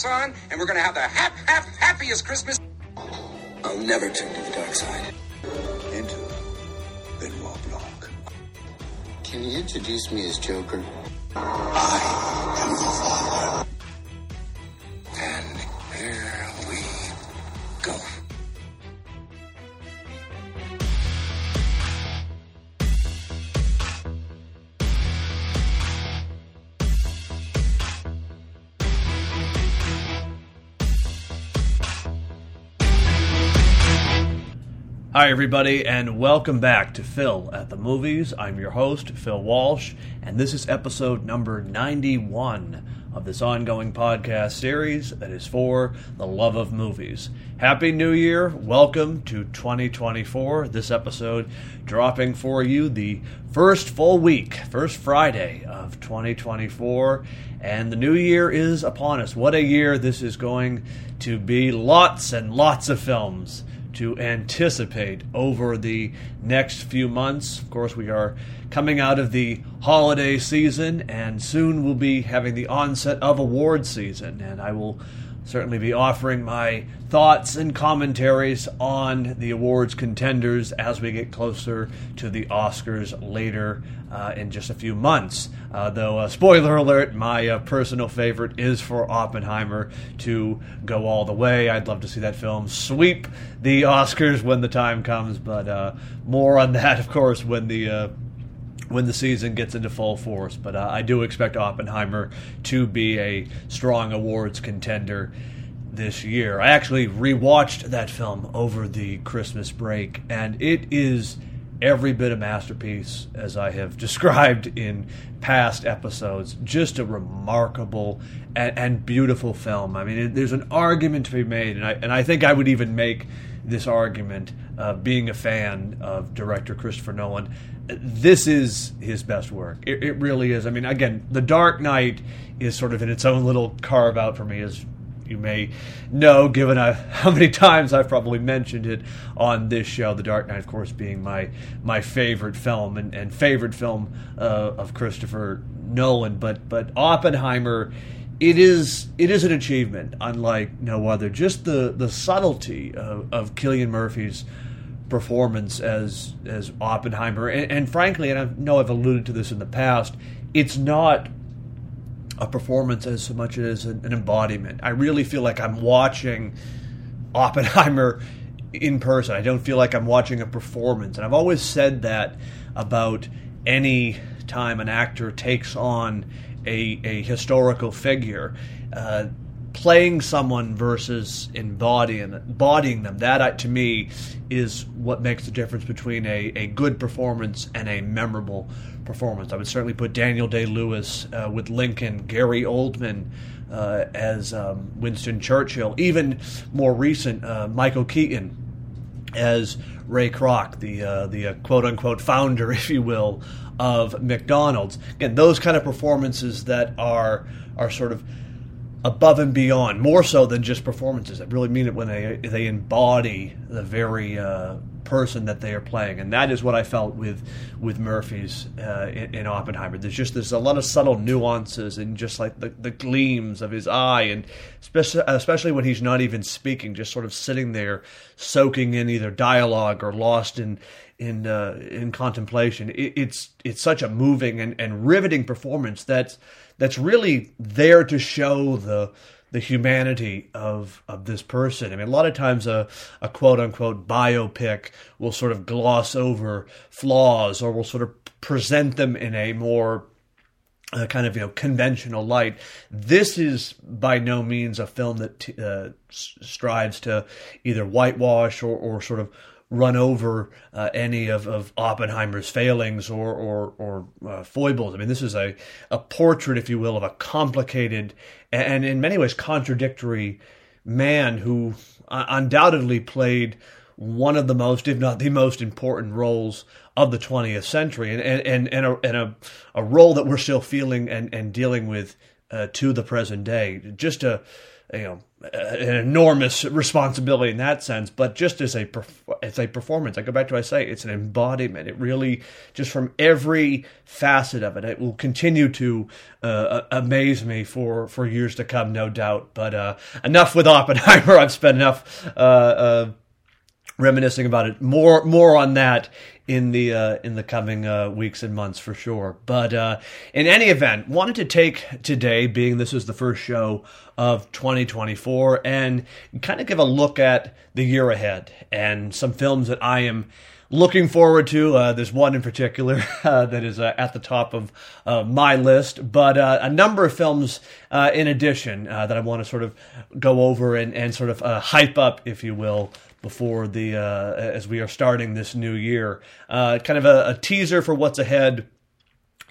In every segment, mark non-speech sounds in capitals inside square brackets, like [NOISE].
son, and we're gonna have the hap, hap, happiest Christmas. I'll never turn to the dark side. Enter Benoit Blanc. Can you introduce me as Joker? I am Hi, everybody, and welcome back to Phil at the Movies. I'm your host, Phil Walsh, and this is episode number 91 of this ongoing podcast series that is for the love of movies. Happy New Year! Welcome to 2024. This episode dropping for you the first full week, first Friday of 2024, and the new year is upon us. What a year this is going to be! Lots and lots of films to anticipate over the next few months. Of course, we are coming out of the holiday season, and soon we'll be having the onset of award season. And I will certainly be offering my thoughts and commentaries on the awards contenders as we get closer to the Oscars later uh, in just a few months. Uh, though, uh, spoiler alert, my uh, personal favorite is for Oppenheimer to go all the way. I'd love to see that film sweep the Oscars when the time comes, but uh, more on that, of course, when the uh, when the season gets into full force. But uh, I do expect Oppenheimer to be a strong awards contender this year. I actually rewatched that film over the Christmas break, and it is every bit a masterpiece as I have [LAUGHS] described in past episodes. Just a remarkable and, and beautiful film. I mean, it, there's an argument to be made, and I and I think I would even make this argument, uh, being a fan of director Christopher Nolan, this is his best work. It, it, really is. I mean, again, The Dark Knight is sort of in its own little carve out for me, as you may know, given uh, [LAUGHS] how many times I've probably mentioned it on this show. The Dark Knight, of course, being my my favorite film and, and favorite film uh, of Christopher Nolan. But but Oppenheimer it is it is an achievement unlike no other. Just the the subtlety of, of Cillian Murphy's performance as as Oppenheimer, and, and, frankly, and I know I've alluded to this in the past, it's not a performance as so much as an, an embodiment. I really feel like I'm watching Oppenheimer in person. I don't feel like I'm watching a performance, and I've always said that about any time an actor takes on a, a historical figure. Uh, playing someone versus embodying embodying them that to me is what makes the difference between a, a good performance and a memorable performance. I would certainly put Daniel Day Lewis uh, with Lincoln, Gary Oldman uh, as um, Winston Churchill, even more recent uh, Michael Keaton as Ray Kroc, the uh, the uh, quote unquote founder, [LAUGHS] if you will, of McDonald's. Again, those kind of performances that are are sort of above and beyond, more so than just performances. That really mean it when they they embody the very uh, person that they are playing, and that is what I felt with with Murphy's uh, in, in, Oppenheimer. There's just there's a lot of subtle nuances and just like the, the gleams of his eye, and especially especially when he's not even speaking, just sort of sitting there soaking in either dialogue or lost in in uh, in contemplation. It, it's it's such a moving and, and riveting performance that's that's really there to show the the humanity of of this person. I mean, a lot of times a, a quote unquote biopic will sort of gloss over flaws or will sort of present them in a more uh, kind of you know conventional light. This is by no means a film that t- uh, strives to either whitewash or, or sort of run over uh, any of, of Oppenheimer's failings or or, or uh, foibles. I mean, this is a a portrait, if you will, of a complicated and in many ways contradictory man who uh, undoubtedly played one of the most, if not the most important roles of the 20th century, and and and, a, and a, a role that we're still feeling and, and dealing with uh, to the present day. Just a you know an enormous responsibility in that sense, but just as a as a performance, I go back to what I say it's an embodiment. It really just from every facet of it, it will continue to uh, amaze me for for years to come, no doubt. But uh, enough with Oppenheimer. [LAUGHS] I've spent enough. Uh reminiscing about it. More more on that in the uh, in the coming uh, weeks and months for sure. But uh, in any event, wanted to take today, being this is the first show of 2024, and kind of give a look at the year ahead and some films that I am looking forward to. Uh, there's one in particular [LAUGHS] uh, that is uh, at the top of uh, my list, but uh, a number of films uh, in addition that I want to sort of go over and, and sort of hype up, if you will, before the uh, as we are starting this new year. Uh, kind of a, a, teaser for what's ahead.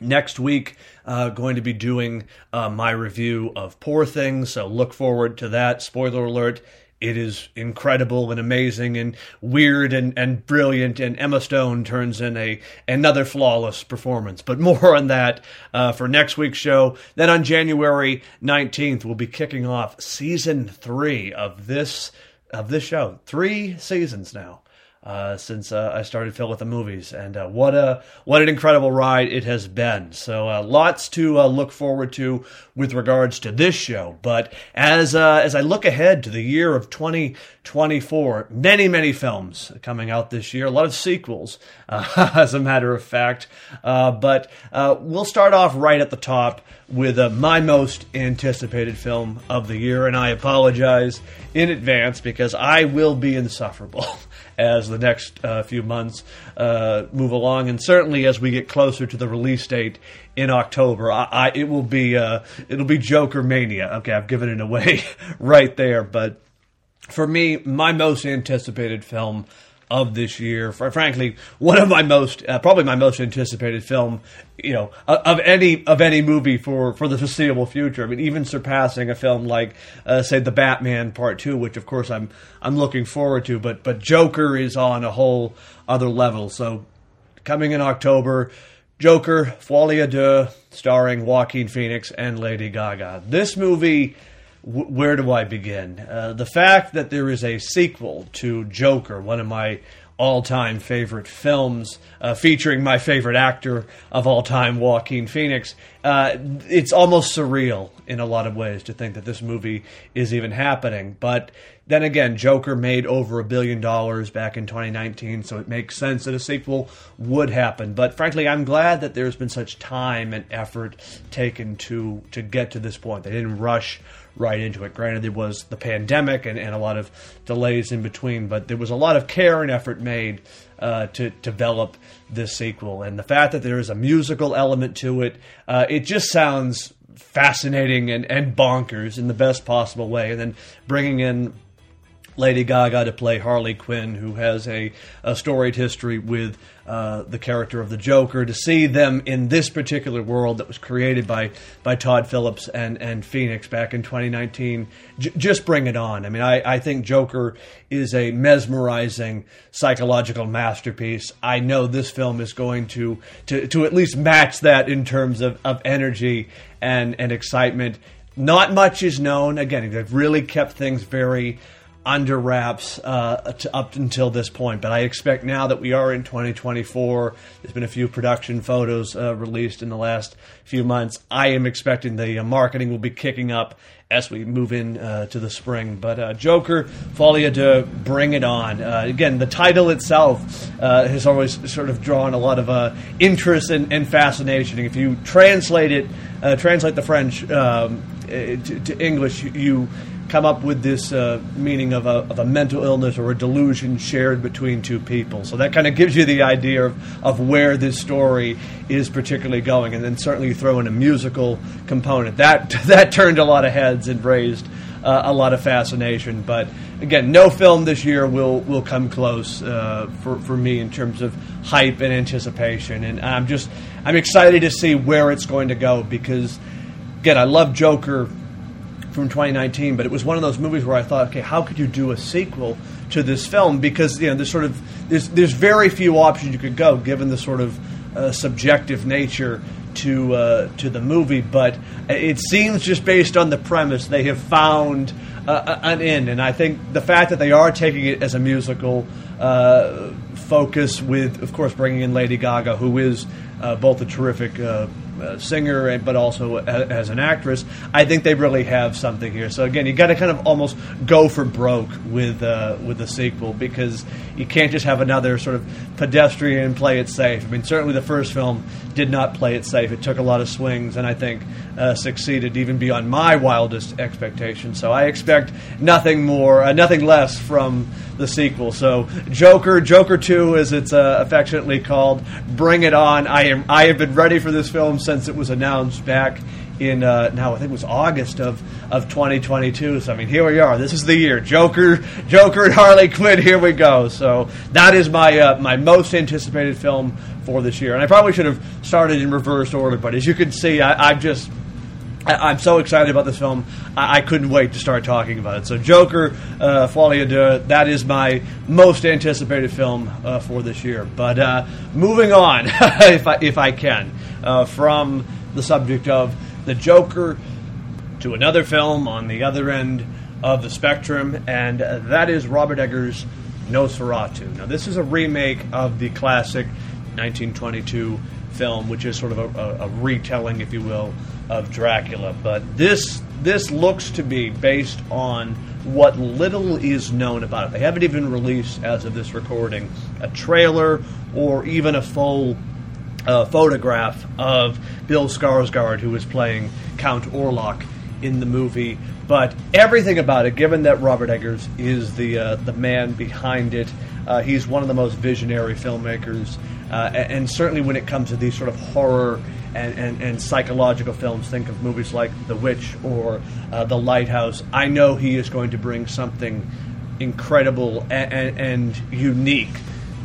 Next week, uh, going to be doing uh, my review of Poor Things, so look forward to that. Spoiler alert: it is incredible and amazing and weird and, and brilliant and Emma Stone turns in a another flawless performance. But more on that uh, for next week's show. Then on January 19th, we'll be kicking off season three of this of this show. Three seasons now uh, since uh, I started Phil with the movies, and uh, what a what an incredible ride it has been. So uh, lots to uh, look forward to with regards to this show. But as uh, as I look ahead to the year of 2024, many many films coming out this year, a lot of sequels, [LAUGHS] as a matter of fact. but we'll start off right at the top with my most anticipated film of the year, and I apologize in advance because I will be insufferable. [LAUGHS] as the next uh, few months uh, move along, and certainly as we get closer to the release date in October, I, I it will be uh, it'll be Joker mania. Okay, I've given it away [LAUGHS] right there, but for me, my most anticipated film of this year. Frankly, one of my most, uh, probably my most anticipated film, you know, of any of any movie for for the foreseeable future. I mean, even surpassing a film like, uh, say, The Batman Part Two, which of course I'm I'm looking forward to. But but Joker is on a whole other level. So coming in October. Joker, Folie à Deux, starring Joaquin Phoenix and Lady Gaga. This movie where do I begin? Uh, the fact that there is a sequel to Joker, one of my all time favorite films, uh, featuring my favorite actor of all time, Joaquin Phoenix, uh, it's almost surreal in a lot of ways to think that this movie is even happening. But then again, Joker made over a billion dollars back in 2019, so it makes sense that a sequel would happen. But frankly, I'm glad that there's been such time and effort taken to to get to this point. They didn't rush right into it. Granted, there was the pandemic and, and a lot of delays in between, but there was a lot of care and effort made uh, to, develop this sequel. And the fact that there is a musical element to it, uh, it just sounds fascinating and, and bonkers in the best possible way. And then bringing in Lady Gaga to play Harley Quinn, who has a, a storied history with uh, the character of the Joker. To see them in this particular world that was created by by Todd Phillips and and Phoenix back in 2019, j- just bring it on. I mean, I, I think Joker is a mesmerizing psychological masterpiece. I know this film is going to to to at least match that in terms of, of energy and and excitement. Not much is known. Again, they've really kept things very under wraps uh, up until this point. But I expect now that we are in 2024, there's been a few production photos uh, released in the last few months. I am expecting the uh, marketing will be kicking up as we move in uh, to the spring. But uh, Joker, Folie à Deux bring it on. Uh, again, the title itself has always sort of drawn a lot of interest and, and, fascination. If you translate it, translate the French um, to, to English, you come up with this uh, meaning of a, of a mental illness or a delusion shared between two people. So that kind of gives you the idea of, of where this story is particularly going. And then certainly you throw in a musical component. That, [LAUGHS] that turned a lot of heads and raised uh, a lot of fascination. But again, no film this year will, will come close uh, for, for me in terms of hype and anticipation. And I'm just I'm excited to see where it's going to go because, again, I love Joker from 2019, but it was one of those movies where I thought, okay, how could you do a sequel to this film? Because you know, there's sort of there's there's very few options you could go given the sort of uh, subjective nature to uh, to the movie. But it seems just based on the premise, they have found uh, an end. And I think the fact that they are taking it as a musical uh, focus, with of course bringing in Lady Gaga, who is uh, both a terrific uh, singer, but also as an actress. I think they really have something here. So again, you got to kind of almost go for broke with uh, with the sequel because you can't just have another sort of pedestrian play it safe. I mean, certainly the first film did not play it safe. It took a lot of swings, and I think uh, succeeded even beyond my wildest expectations. So I expect nothing more, uh, nothing less from the sequel. So Joker, Joker Two, as it's uh, affectionately called, bring it on. I am. I have been ready for this film since it was announced back in uh, now I think it was August of, of 2022. So I mean, here we are. This is the year. Joker, Joker, and Harley Quinn. Here we go. So that is my uh, my most anticipated film for this year. And I probably should have started in reverse order, but as you can see, I, I'm just I, am so excited about this film. I, I, couldn't wait to start talking about it. So, Joker, uh, Folie Deux, that is my most anticipated film uh, for this year. But uh, moving on, [LAUGHS] if I if I can, uh, from the subject of the Joker to another film on the other end of the spectrum, and that is Robert Eggers' Nosferatu. Now, this is a remake of the classic 1922 film, which is sort of a, a, a retelling, if you will, of Dracula. But this this looks to be based on what little is known about it. They haven't even released, as of this recording, a trailer or even a full uh, photograph of Bill Skarsgård, who is playing Count Orlok in the movie. But everything about it, given that Robert Eggers is the uh, the man behind it, uh, he's one of the most visionary filmmakers, uh, and, and, certainly when it comes to these sort of horror and, and, and, psychological films, think of movies like The Witch or uh, The Lighthouse. I know he is going to bring something incredible and, and unique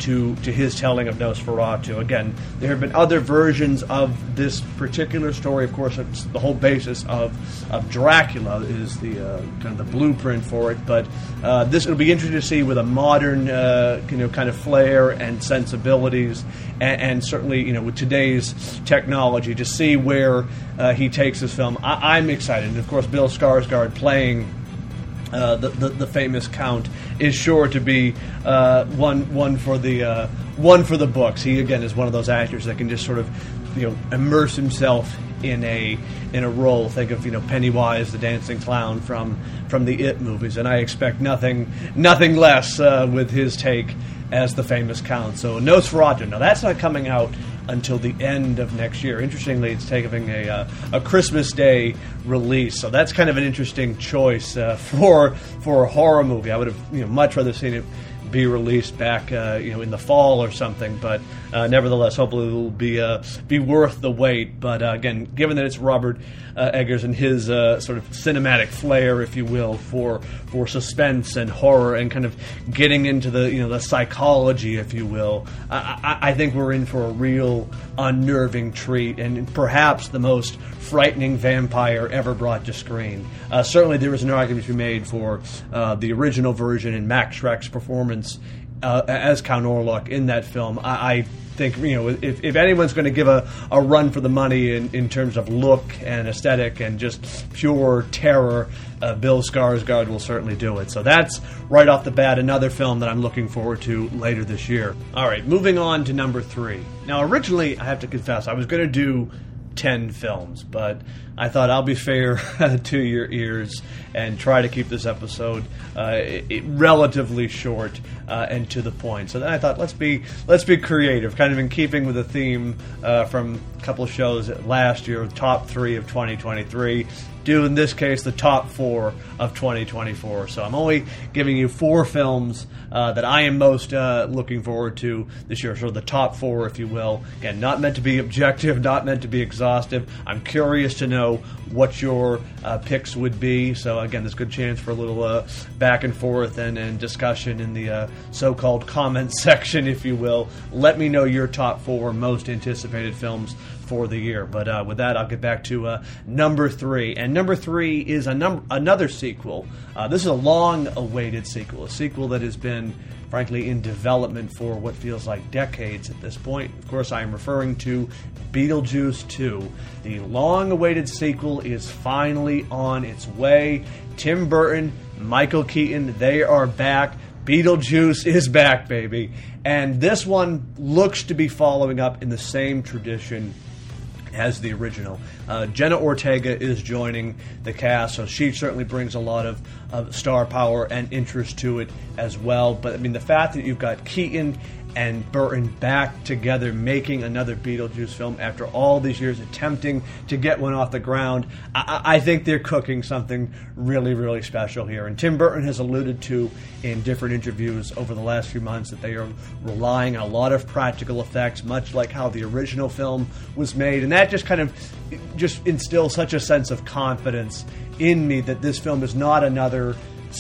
to to his telling of Nosferatu. Again, there have been other versions of this particular story. Of course, the whole basis of of Dracula is the uh, kind of the blueprint for it. But uh, this will be interesting to see with a modern uh, you know kind of flair and sensibilities, and, and, certainly you know with today's technology to see where uh, he takes this film. I, I'm excited, and of course, Bill Skarsgård playing uh, the, the, the famous Count is sure to be uh, one one for the uh, one for the books. He again is one of those actors that can just sort of you know immerse himself in a in a role. Think of you know Pennywise, the dancing clown from from the It movies, and I expect nothing nothing less uh, with his take as the famous Count. So Nosferatu. Now that's not coming out until the end of next year. Interestingly, it's taking a, uh, a Christmas Day release, so that's kind of an interesting choice uh, [LAUGHS] for for a horror movie. I would have you know, much rather seen it be released back, uh, you know, in the fall or something. But uh, nevertheless, hopefully, it will be uh, be worth the wait. But uh, again, given that it's Robert uh, Eggers and his uh, sort of cinematic flair, if you will, for for suspense and horror and kind of getting into the you know the psychology, if you will, I, I think we're in for a real unnerving treat and perhaps the most frightening vampire ever brought to screen. certainly, there is an argument to be made for the original version and Max Schreck's performance uh, as Count Orlok in that film. I, I think you know if, if anyone's going to give a, a run for the money in, in terms of look and aesthetic and just pure terror, uh, Bill Skarsgård will certainly do it. So that's right off the bat another film that I'm looking forward to later this year. All right, moving on to number three. Now, originally, I have to confess, I was going to do 10 films, but I thought I'll be fair [LAUGHS] to your ears and try to keep this episode uh, it, relatively short uh, and to the point. So then I thought let's be let's be creative, kind of in keeping with the theme uh, from a couple shows last year, top three of 2023 do in this case the top four of 2024. So I'm only giving you four films uh, that I am most uh, looking forward to this year. So the top four, if you will. Again, not meant to be objective, not meant to be exhaustive. I'm curious to know what your uh, picks would be. So again, there's a good chance for a little uh, back and forth and, and discussion in the uh, so-called comment [LAUGHS] section, if you will. Let me know your top four most anticipated films for the year. But uh, with that, I'll get back to uh, number three. And number three is a num- another sequel. Uh, this is a long awaited sequel, a sequel that has been, frankly, in development for what feels like decades at this point. Of course, I am referring to Beetlejuice 2. The long awaited sequel is finally on its way. Tim Burton, Michael Keaton, they are back. Beetlejuice is back, baby. And this one looks to be following up in the same tradition as the original. Uh, Jenna Ortega is joining the cast, so she certainly brings a lot of, of star power and interest to it as well. But I mean, the fact that you've got Keaton and Burton back together making another Beetlejuice film after all these years attempting to get one off the ground. I, I, think they're cooking something really, really special here. And Tim Burton has alluded to in different interviews over the last few months that they are relying on a lot of practical effects, much like how the original film was made. And that just kind of just instills such a sense of confidence in me that this film is not another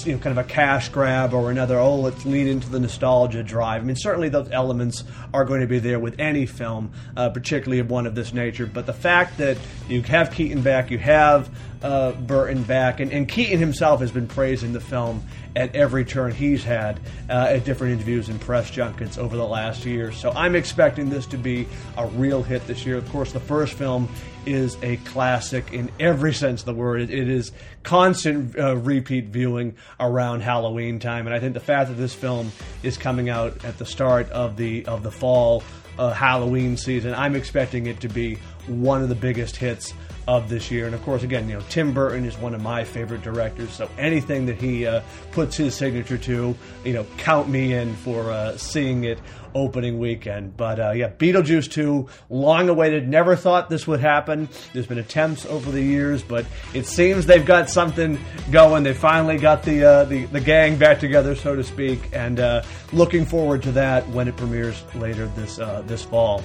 you know, kind of a cash grab or another, oh, let's lean into the nostalgia drive. I mean, certainly those elements are going to be there with any film, uh, particularly of one of this nature. But the fact that you have Keaton back, you have uh, Burton back, and, and Keaton himself has been praising the film at every turn he's had uh, at different interviews and press junkets over the last year. So I'm expecting this to be a real hit this year. Of course, the first film is a classic in every sense of the word. it, it is constant uh, repeat viewing around Halloween time, and I think the fact that this film is coming out at the start of the of the fall uh, Halloween season, I'm expecting it to be one of the biggest hits of this year. And of course, again, you know, Tim Burton is one of my favorite directors. So anything that he uh, puts his signature to, you know, count me in for uh, seeing it opening weekend. But uh, yeah, Beetlejuice 2, long awaited. Never thought this would happen. There's been attempts over the years, but it seems they've got something going. They finally got the uh, the, the gang back together, so to speak, and uh, looking forward to that when it premieres later this uh, this fall.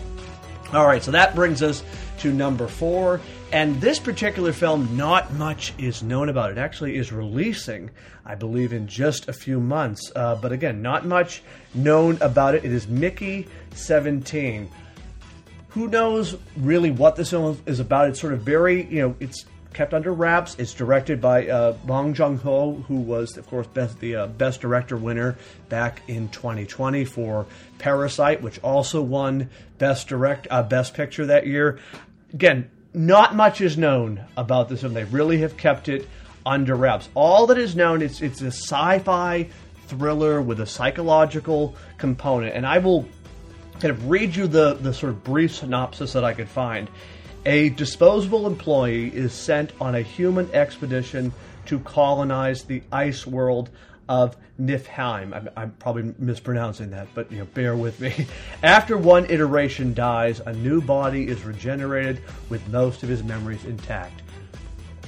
All right, so that brings us to number four. And this particular film, not much is known about. It actually is releasing, I believe, in just a few months. Uh, but again, not much known about it. It is Mickey 17. Who knows really what this film is about? It's sort of very, you know, it's kept under wraps. It's directed by uh, Bong Joon Ho, who was, of course, best, the uh, Best Director winner back in 2020 for Parasite, which also won Best Direct, uh, Best Picture that year. Again, not much is known about this film. They really have kept it under wraps. All that is known is it's a sci-fi thriller with a psychological component, and I will kind of read you the the sort of brief synopsis that I could find. A disposable employee is sent on a human expedition to colonize the ice world of Niflheim. I'm, I'm, probably mispronouncing that, but you know, bear with me. [LAUGHS] After one iteration dies, a new body is regenerated with most of his memories intact.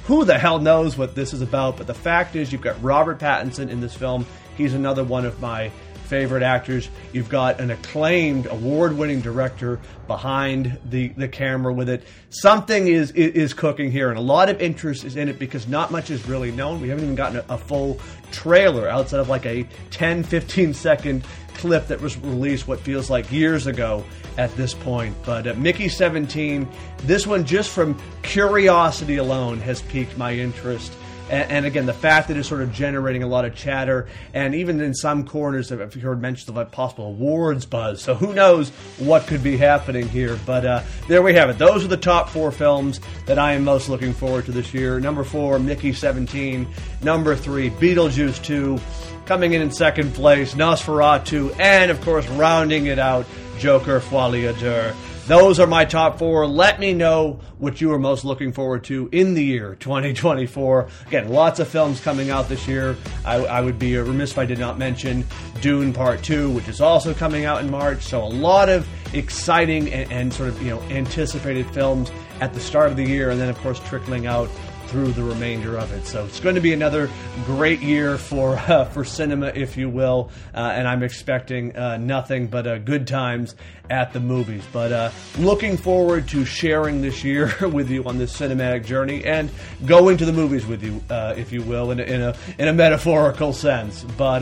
Who the hell knows what this is about? But the fact is, you've got Robert Pattinson in this film. He's another one of my favorite actors. You've got an acclaimed, award-winning director behind the, the camera with it. Something is, is, cooking here, and a lot of interest is in it because not much is really known. We haven't even gotten a, a full trailer outside of like a 10, 15 second clip that was released what feels like years ago at this point. But uh, Mickey 17, this one just from curiosity alone has piqued my interest. And, and, again, the fact that it's sort of generating a lot of chatter, and even in some corners, I've heard mentions of a possible awards buzz. So who knows what could be happening here? But uh, there we have it. Those are the top four films that I am most looking forward to this year. Number four, Mickey 17. Number three, Beetlejuice 2. Coming in in second place, Nosferatu, and of course, rounding it out, Joker Folie à. Those are my top four. Let me know what you are most looking forward to in the year 2024. Again, lots of films coming out this year. I, I would be remiss if I did not mention Dune Part 2, which is also coming out in March. So a lot of exciting and, and sort of you know anticipated films at the start of the year, and then of course trickling out through the remainder of it. So it's going to be another great year for [LAUGHS] uh, for cinema, if you will, uh, and I'm expecting uh, nothing but uh, good times at the movies. But uh, looking forward to sharing this year [LAUGHS] with you on this cinematic journey and going to the movies with you, uh, if you will, in a, in a in a metaphorical sense. But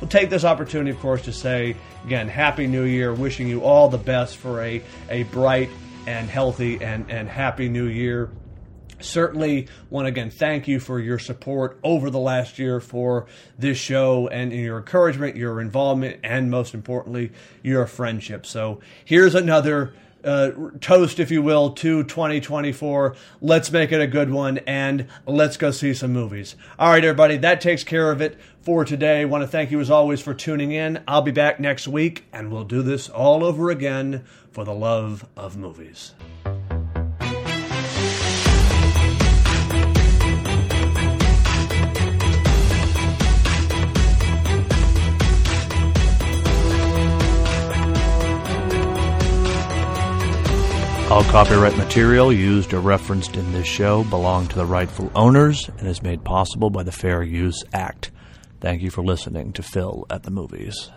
we'll take this opportunity, of course, to say again, Happy New Year, wishing you all the best for a a bright and healthy and, and happy new year certainly want to again thank you for your support over the last year for this show and your encouragement, your involvement, and most importantly, your friendship. So here's another uh, toast, if you will, to 2024. Let's make it a good one and let's go see some movies. All right, everybody, that takes care of it for today. Want to thank you as always for tuning in. I'll be back next week and we'll do this all over again for the love of movies. All copyright material used or referenced in this show belong to the rightful owners and is made possible by the Fair Use Act. Thank you for listening to Phil at the Movies.